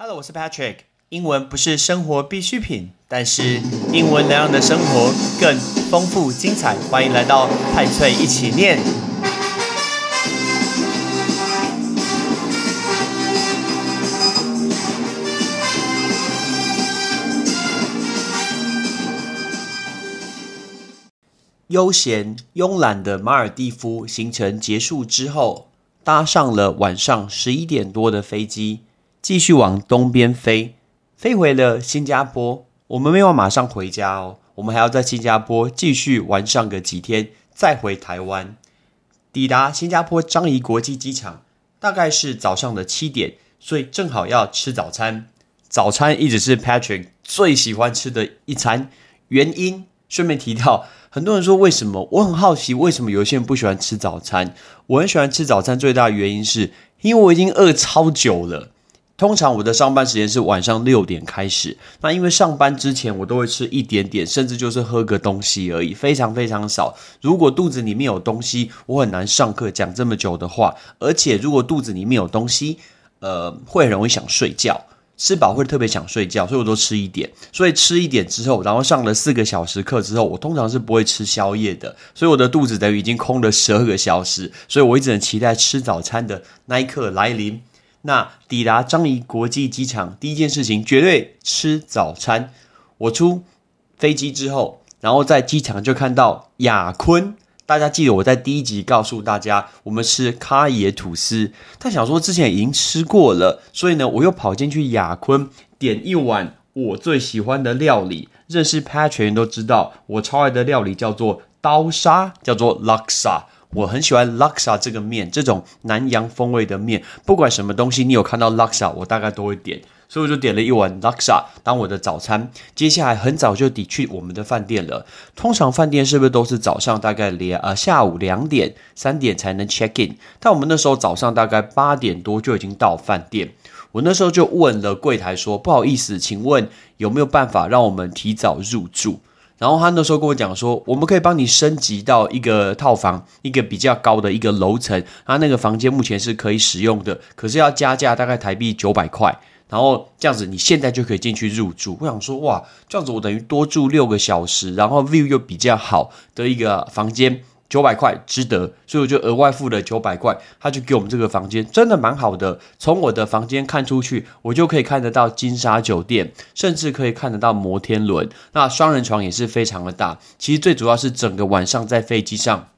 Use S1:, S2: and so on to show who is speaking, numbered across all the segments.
S1: Hello，我是 Patrick。英文不是生活必需品，但是英文能让你的生活更丰富精彩。欢迎来到派翠一起念。悠闲慵懒的马尔蒂夫行程结束之后，搭上了晚上十一点多的飞机。继续往东边飞，飞回了新加坡。我们没有马上回家哦，我们还要在新加坡继续玩上个几天，再回台湾。抵达新加坡樟宜国际机场，大概是早上的七点，所以正好要吃早餐。早餐一直是 Patrick 最喜欢吃的一餐。原因顺便提到，很多人说为什么？我很好奇，为什么有些人不喜欢吃早餐？我很喜欢吃早餐，最大的原因是因为我已经饿超久了。通常我的上班时间是晚上六点开始，那因为上班之前我都会吃一点点，甚至就是喝个东西而已，非常非常少。如果肚子里面有东西，我很难上课讲这么久的话。而且如果肚子里面有东西，呃，会很容易想睡觉，吃饱会特别想睡觉，所以我都吃一点。所以吃一点之后，然后上了四个小时课之后，我通常是不会吃宵夜的，所以我的肚子等于已经空了十二个小时，所以我一直很期待吃早餐的那一刻来临。那抵达樟宜国际机场，第一件事情绝对吃早餐。我出飞机之后，然后在机场就看到雅坤。大家记得我在第一集告诉大家，我们吃咖椰吐司。他想说之前已经吃过了，所以呢，我又跑进去雅坤点一碗我最喜欢的料理。认识 Patrick 都知道，我超爱的料理叫做刀沙，叫做 Laksa。我很喜欢 Laksa 这个面，这种南洋风味的面，不管什么东西，你有看到 Laksa，我大概都会点，所以我就点了一碗 Laksa 当我的早餐。接下来很早就抵去我们的饭店了。通常饭店是不是都是早上大概两呃下午两点三点才能 check in？但我们那时候早上大概八点多就已经到饭店。我那时候就问了柜台说：“不好意思，请问有没有办法让我们提早入住？”然后他那时候跟我讲说，我们可以帮你升级到一个套房，一个比较高的一个楼层。他那个房间目前是可以使用的，可是要加价大概台币九百块。然后这样子，你现在就可以进去入住。我想说，哇，这样子我等于多住六个小时，然后 view 又比较好的一个房间。九百块值得，所以我就额外付了九百块，他就给我们这个房间，真的蛮好的。从我的房间看出去，我就可以看得到金沙酒店，甚至可以看得到摩天轮。那双人床也是非常的大。其实最主要是整个晚上在飞机上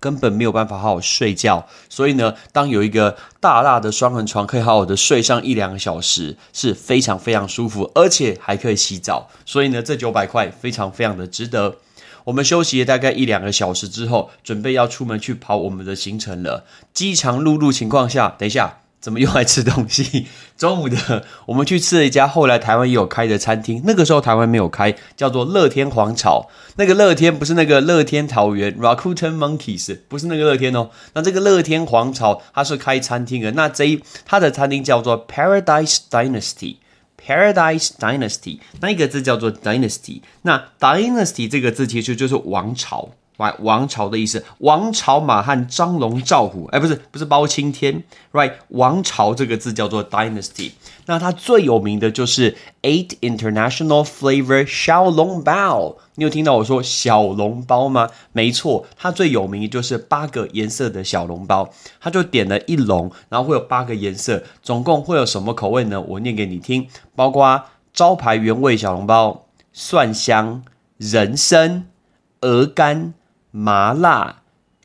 S1: 根本没有办法好好睡觉，所以呢，当有一个大大的双人床可以好好的睡上一两个小时，是非常非常舒服，而且还可以洗澡。所以呢，这九百块非常非常的值得。我们休息了大概一两个小时之后，准备要出门去跑我们的行程了。饥肠辘辘情况下，等一下怎么又来吃东西？中午的我们去吃了一家后来台湾也有开的餐厅，那个时候台湾没有开，叫做乐天皇朝。那个乐天不是那个乐天桃园 （Rakuten Monkeys），不是那个乐天哦。那这个乐天皇朝它是开餐厅的，那这一它的餐厅叫做 Paradise Dynasty。Paradise Dynasty，那一个字叫做 Dynasty。那 Dynasty 这个字其实就是王朝，right？王朝的意思。王朝马汉张龙赵虎，哎，不是，不是包青天，right？王朝这个字叫做 Dynasty。那它最有名的就是 Eight International Flavor 小笼包。你有听到我说小笼包吗？没错，它最有名的就是八个颜色的小笼包。他就点了一笼，然后会有八个颜色，总共会有什么口味呢？我念给你听，包括招牌原味小笼包、蒜香、人参、鹅肝、麻辣、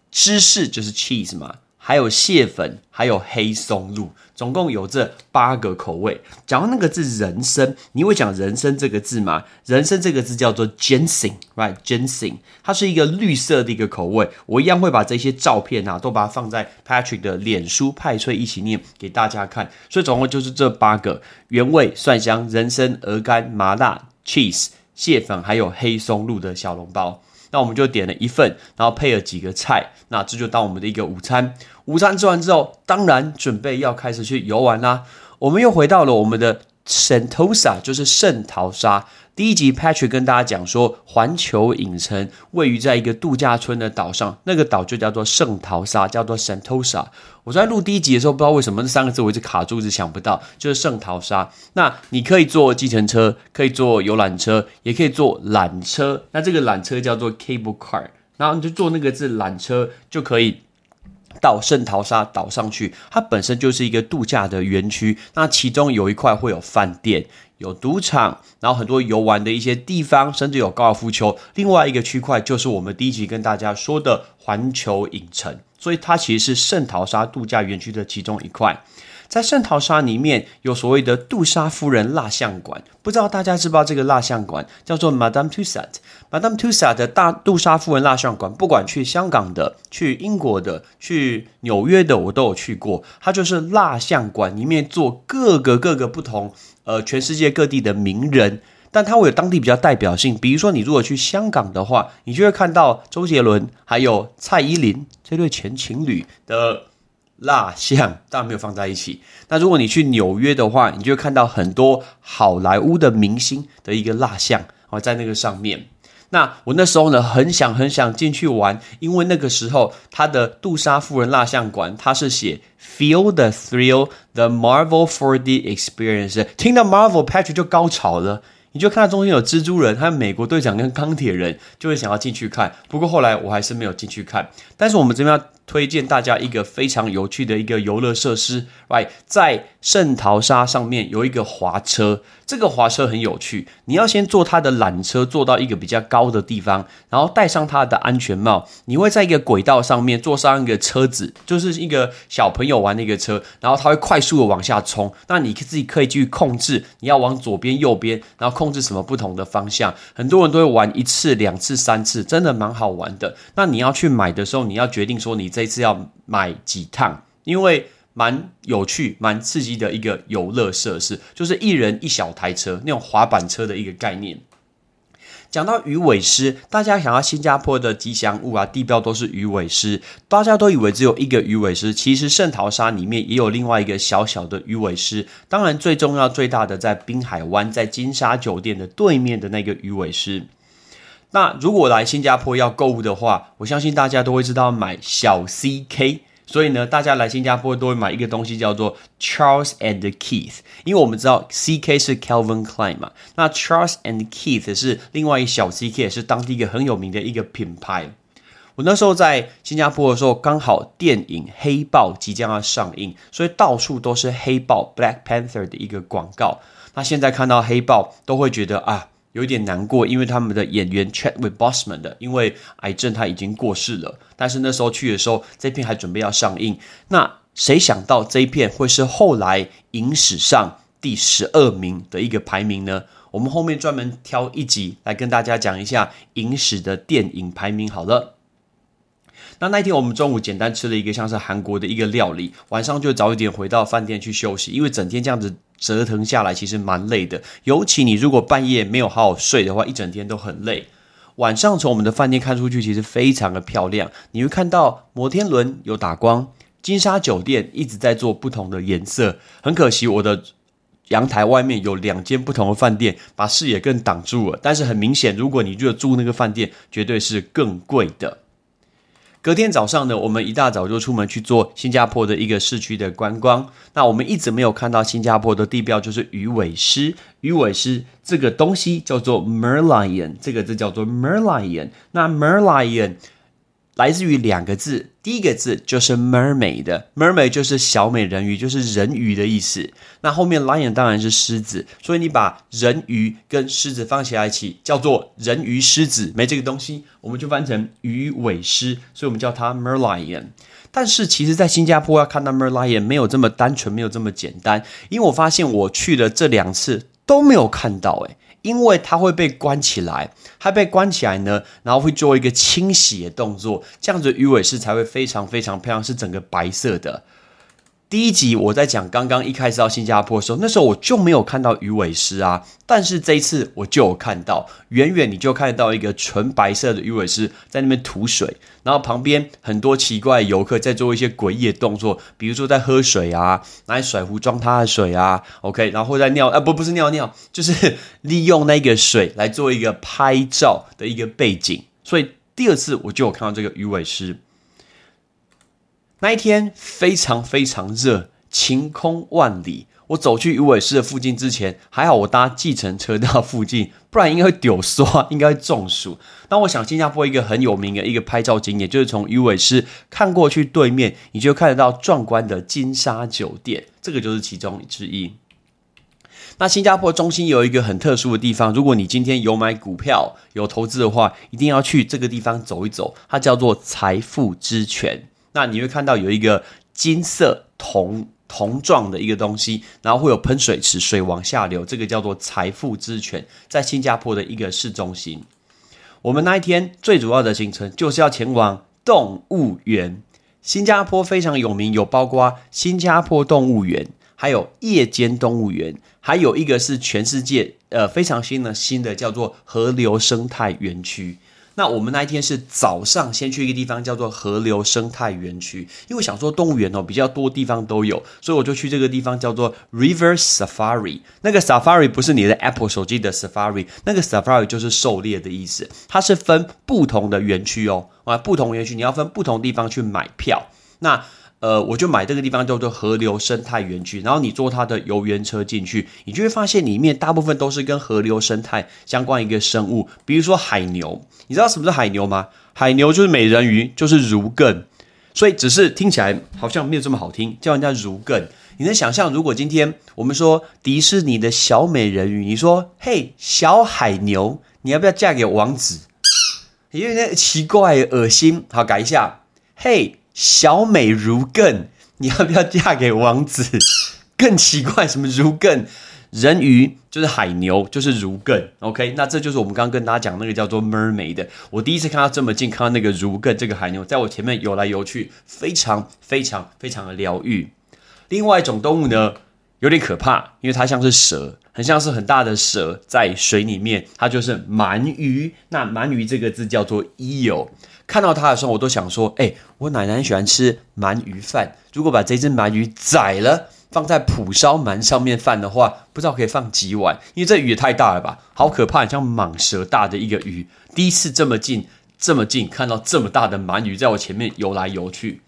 S1: 芝士，就是 cheese 嘛。还有蟹粉，还有黑松露，总共有这八个口味。讲到那个字人参，你会讲人参这个字吗？人参这个字叫做 ginseng，right？ginseng，它是一个绿色的一个口味。我一样会把这些照片啊，都把它放在 Patrick 的脸书派翠一起念给大家看。所以总共就是这八个原味蒜香、人参、鹅肝、麻辣、cheese、蟹粉，还有黑松露的小笼包。那我们就点了一份，然后配了几个菜，那这就当我们的一个午餐。午餐吃完之后，当然准备要开始去游玩啦。我们又回到了我们的圣托萨就是圣淘沙。第一集 Patrick 跟大家讲说，环球影城位于在一个度假村的岛上，那个岛就叫做圣淘沙，叫做 Santosa。我在录第一集的时候，不知道为什么这三个字我一直卡住，一直想不到，就是圣淘沙。那你可以坐计程车，可以坐游览车，也可以坐缆车。那这个缆车叫做 Cable Car，然后你就坐那个字缆车就可以。到圣淘沙岛上去，它本身就是一个度假的园区。那其中有一块会有饭店、有赌场，然后很多游玩的一些地方，甚至有高尔夫球。另外一个区块就是我们第一集跟大家说的环球影城，所以它其实是圣淘沙度假园区的其中一块。在圣淘沙里面有所谓的杜莎夫人蜡像馆，不知道大家知不知道这个蜡像馆叫做 Madame Tussauds。Madame Tussauds 的大杜莎夫人蜡像馆，不管去香港的、去英国的、去纽约的，我都有去过。它就是蜡像馆里面做各个各个不同，呃，全世界各地的名人，但它会有当地比较代表性。比如说，你如果去香港的话，你就会看到周杰伦还有蔡依林这对前情侣的。蜡像当然没有放在一起。那如果你去纽约的话，你就会看到很多好莱坞的明星的一个蜡像哦，在那个上面。那我那时候呢，很想很想进去玩，因为那个时候他的杜莎夫人蜡像馆，他是写 Feel the thrill, the Marvel 4D experience。听到 Marvel Patrick 就高潮了。你就看到中间有蜘蛛人，还有美国队长跟钢铁人，就会想要进去看。不过后来我还是没有进去看。但是我们这边要推荐大家一个非常有趣的一个游乐设施，right，在圣淘沙上面有一个滑车。这个滑车很有趣，你要先坐它的缆车，坐到一个比较高的地方，然后戴上它的安全帽。你会在一个轨道上面坐上一个车子，就是一个小朋友玩的一个车，然后它会快速的往下冲。那你自己可以去控制，你要往左边、右边，然后控制什么不同的方向。很多人都会玩一次、两次、三次，真的蛮好玩的。那你要去买的时候，你要决定说你这次要买几趟，因为。蛮有趣、蛮刺激的一个游乐设施，就是一人一小台车那种滑板车的一个概念。讲到鱼尾狮，大家想要新加坡的吉祥物啊，地标都是鱼尾狮，大家都以为只有一个鱼尾狮，其实圣淘沙里面也有另外一个小小的鱼尾狮。当然，最重要、最大的在滨海湾，在金沙酒店的对面的那个鱼尾狮。那如果来新加坡要购物的话，我相信大家都会知道买小 CK。所以呢，大家来新加坡都会买一个东西叫做 Charles and Keith，因为我们知道 CK 是 Calvin Klein 嘛，那 Charles and Keith 是另外一小 CK，是当地一个很有名的一个品牌。我那时候在新加坡的时候，刚好电影《黑豹》即将要上映，所以到处都是黑豹 Black Panther 的一个广告。那现在看到黑豹，都会觉得啊。有点难过，因为他们的演员 Chadwick Boseman 的，因为癌症他已经过世了。但是那时候去的时候，这片还准备要上映。那谁想到这一片会是后来影史上第十二名的一个排名呢？我们后面专门挑一集来跟大家讲一下影史的电影排名。好了。那那天我们中午简单吃了一个像是韩国的一个料理，晚上就早一点回到饭店去休息，因为整天这样子折腾下来其实蛮累的。尤其你如果半夜没有好好睡的话，一整天都很累。晚上从我们的饭店看出去，其实非常的漂亮，你会看到摩天轮有打光，金沙酒店一直在做不同的颜色。很可惜我的阳台外面有两间不同的饭店，把视野更挡住了。但是很明显，如果你就住那个饭店，绝对是更贵的。隔天早上呢，我们一大早就出门去做新加坡的一个市区的观光。那我们一直没有看到新加坡的地标，就是鱼尾狮。鱼尾狮这个东西叫做 Merlion，这个字叫做 Merlion。那 Merlion。来自于两个字，第一个字就是 mermaid，mermaid 就是小美人鱼，就是人鱼的意思。那后面 lion 当然是狮子，所以你把人鱼跟狮子放起来一起，叫做人鱼狮子，没这个东西，我们就翻成鱼尾狮，所以我们叫它 merlion。但是其实，在新加坡要看到 merlion 没有这么单纯，没有这么简单，因为我发现我去了这两次都没有看到，诶，因为它会被关起来，它被关起来呢，然后会做一个清洗的动作，这样子鱼尾狮才会非常非常漂亮，是整个白色的。第一集我在讲刚刚一开始到新加坡的时候，那时候我就没有看到鱼尾狮啊，但是这一次我就有看到，远远你就看得到一个纯白色的鱼尾狮在那边吐水，然后旁边很多奇怪的游客在做一些诡异的动作，比如说在喝水啊，拿水壶装他的水啊，OK，然后在尿啊不不是尿尿，就是利用那个水来做一个拍照的一个背景，所以第二次我就有看到这个鱼尾狮。那一天非常非常热，晴空万里。我走去鱼尾狮的附近之前，还好我搭计程车到附近，不然应该会丢刷，应该会中暑。那我想新加坡一个很有名的一个拍照景点，就是从鱼尾狮看过去对面，你就看得到壮观的金沙酒店，这个就是其中之一。那新加坡中心有一个很特殊的地方，如果你今天有买股票、有投资的话，一定要去这个地方走一走，它叫做财富之泉。那你会看到有一个金色铜铜状的一个东西，然后会有喷水池，水往下流，这个叫做财富之泉，在新加坡的一个市中心。我们那一天最主要的行程就是要前往动物园。新加坡非常有名，有包括新加坡动物园，还有夜间动物园，还有一个是全世界呃非常新的新的叫做河流生态园区。那我们那一天是早上先去一个地方叫做河流生态园区，因为想说动物园哦比较多地方都有，所以我就去这个地方叫做 River Safari。那个 Safari 不是你的 Apple 手机的 Safari，那个 Safari 就是狩猎的意思。它是分不同的园区哦，啊，不同园区你要分不同地方去买票。那呃，我就买这个地方叫做河流生态园区，然后你坐它的游园车进去，你就会发现里面大部分都是跟河流生态相关一个生物，比如说海牛，你知道什么是海牛吗？海牛就是美人鱼，就是如艮，所以只是听起来好像没有这么好听，叫人家如艮。你能想象，如果今天我们说迪士尼的小美人鱼，你说嘿小海牛，你要不要嫁给王子？有点奇怪，恶心。好，改一下，嘿。小美如更，你要不要嫁给王子？更奇怪，什么如更？人鱼就是海牛，就是如更。OK，那这就是我们刚刚跟大家讲那个叫做 mermaid 的。我第一次看到这么近，看到那个如更这个海牛在我前面游来游去，非常非常非常的疗愈。另外一种动物呢，有点可怕，因为它像是蛇，很像是很大的蛇在水里面，它就是鳗鱼。那鳗鱼这个字叫做 eel。看到它的时候，我都想说：哎，我奶奶喜欢吃鳗鱼饭。如果把这只鳗鱼宰了，放在蒲烧鳗上面饭的话，不知道可以放几碗。因为这鱼也太大了吧，好可怕，像蟒蛇大的一个鱼。第一次这么近，这么近看到这么大的鳗鱼在我前面游来游去。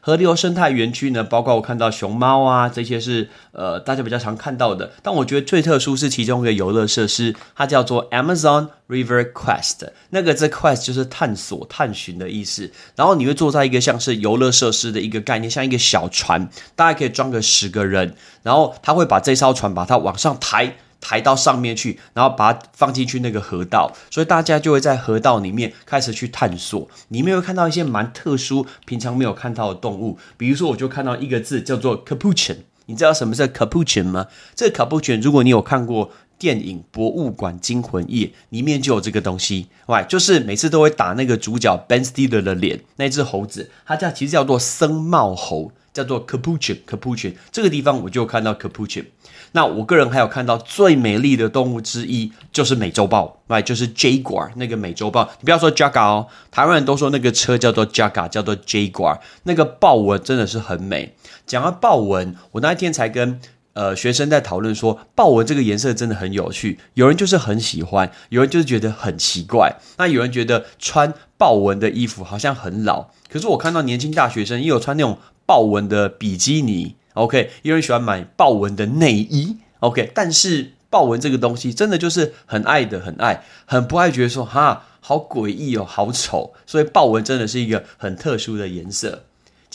S1: 河流生态园区呢，包括我看到熊猫啊，这些是呃大家比较常看到的。但我觉得最特殊是其中一个游乐设施，它叫做 Amazon River Quest。那个这 Quest 就是探索、探寻的意思。然后你会坐在一个像是游乐设施的一个概念，像一个小船，大概可以装个十个人。然后他会把这艘船把它往上抬。抬到上面去，然后把它放进去那个河道，所以大家就会在河道里面开始去探索。里面会看到一些蛮特殊、平常没有看到的动物，比如说，我就看到一个字叫做 capuchin。你知道什么是 capuchin 吗？这个 capuchin，如果你有看过电影《博物馆惊魂夜》，里面就有这个东西。喂，就是每次都会打那个主角 Ben Stiller 的脸，那只猴子，它叫其实叫做僧帽猴，叫做 capuchin。capuchin 这个地方我就看到 capuchin。那我个人还有看到最美丽的动物之一，就是美洲豹，哎，就是 Jaguar 那个美洲豹。你不要说 Jaguar 哦，台湾人都说那个车叫做 Jaguar，叫做 Jaguar。那个豹纹真的是很美。讲到豹纹，我那一天才跟呃学生在讨论说，豹纹这个颜色真的很有趣。有人就是很喜欢，有人就是觉得很奇怪。那有人觉得穿豹纹的衣服好像很老，可是我看到年轻大学生也有穿那种豹纹的比基尼。OK，有人喜欢买豹纹的内衣，OK，但是豹纹这个东西真的就是很爱的，很爱，很不爱，觉得说哈好诡异哦，好丑，所以豹纹真的是一个很特殊的颜色。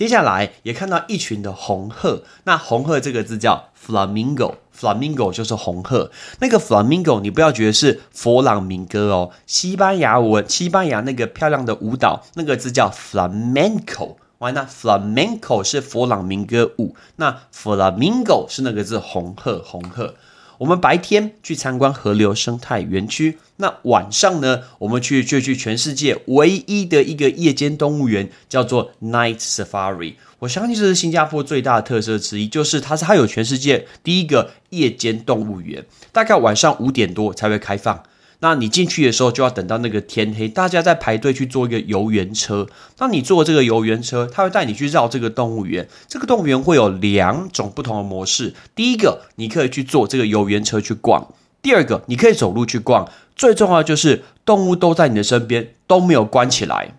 S1: 接下来也看到一群的红鹤，那红鹤这个字叫 flamingo，flamingo 就是红鹤。那个 flamingo 你不要觉得是佛朗明哥哦，西班牙文，西班牙那个漂亮的舞蹈，那个字叫 flamenco。完，那 flamenco 是佛朗明哥舞，那 flamingo 是那个字红鹤，红鹤。我们白天去参观河流生态园区，那晚上呢，我们去就去全世界唯一的一个夜间动物园，叫做 Night Safari。我相信这是新加坡最大的特色之一，就是它是它有全世界第一个夜间动物园，大概晚上五点多才会开放。那你进去的时候就要等到那个天黑，大家在排队去坐一个游园车。那你坐这个游园车，他会带你去绕这个动物园。这个动物园会有两种不同的模式。第一个，你可以去坐这个游园车去逛；第二个，你可以走路去逛。最重要就是动物都在你的身边，都没有关起来。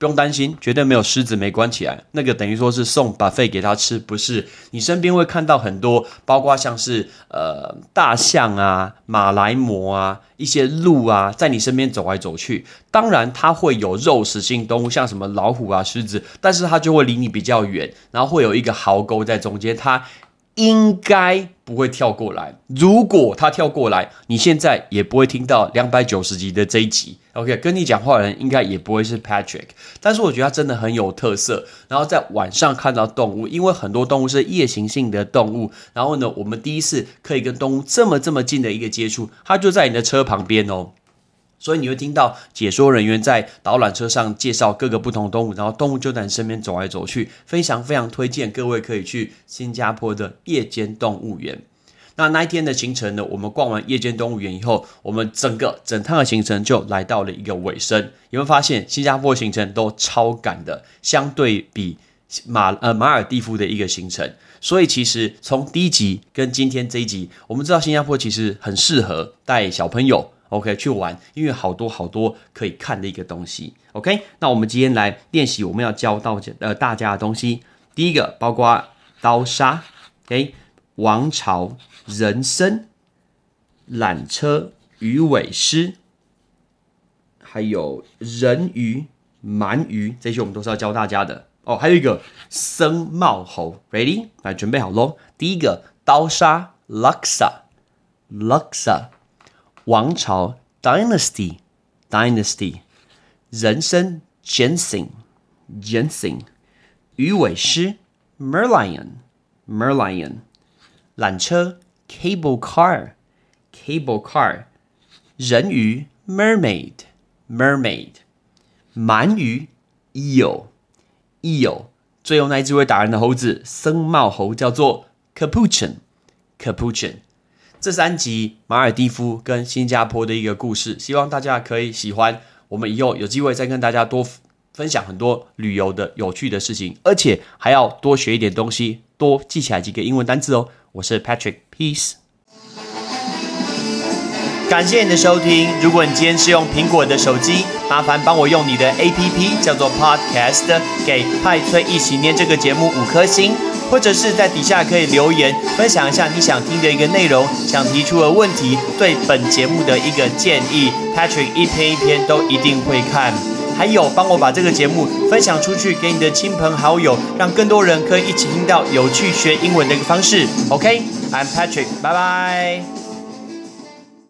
S1: 不用担心，绝对没有狮子没关起来。那个等于说是送把肺给他吃，不是。你身边会看到很多，包括像是呃大象啊、马来貘啊、一些鹿啊，在你身边走来走去。当然，它会有肉食性动物，像什么老虎啊、狮子，但是它就会离你比较远，然后会有一个壕沟在中间，它。应该不会跳过来。如果他跳过来，你现在也不会听到两百九十集的这一集。OK，跟你讲话的人应该也不会是 Patrick。但是我觉得他真的很有特色。然后在晚上看到动物，因为很多动物是夜行性的动物。然后呢，我们第一次可以跟动物这么这么近的一个接触，它就在你的车旁边哦。所以你会听到解说人员在导览车上介绍各个不同动物，然后动物就在你身边走来走去，非常非常推荐各位可以去新加坡的夜间动物园。那那一天的行程呢？我们逛完夜间动物园以后，我们整个整趟的行程就来到了一个尾声。有没有发现新加坡行程都超赶的，相对比马呃马尔蒂夫的一个行程。所以其实从第一集跟今天这一集，我们知道新加坡其实很适合带小朋友。OK，去玩，因为好多好多可以看的一个东西。OK，那我们今天来练习我们要教到呃大家的东西。第一个包括刀杀，OK，王朝、人参、缆车、鱼尾狮，还有人鱼、鳗鱼，这些我们都是要教大家的。哦，还有一个僧帽猴，Ready？来准备好喽。第一个刀杀，Luxa，Luxa。王朝 dynasty dynasty 人参 ginseng ginseng 鱼尾狮 merlion merlion 缆车 cable car cable car 人鱼 mermaid mermaid 鳗鱼 eel eel 最后那一只会打人的猴子僧帽猴叫做 capuchin capuchin 这三集马尔蒂夫跟新加坡的一个故事，希望大家可以喜欢。我们以后有机会再跟大家多分享很多旅游的有趣的事情，而且还要多学一点东西，多记起来几个英文单词哦。我是 Patrick，Peace。感谢你的收听。如果你今天是用苹果的手机，麻烦帮我用你的 APP 叫做 Podcast，给派崔一起念这个节目五颗星。或者是在底下可以留言分享一下你想听的一个内容，想提出的问题，对本节目的一个建议，Patrick 一篇一篇都一定会看。还有帮我把这个节目分享出去给你的亲朋好友，让更多人可以一起听到有趣学英文的一个方式。OK，I'm Patrick，拜拜。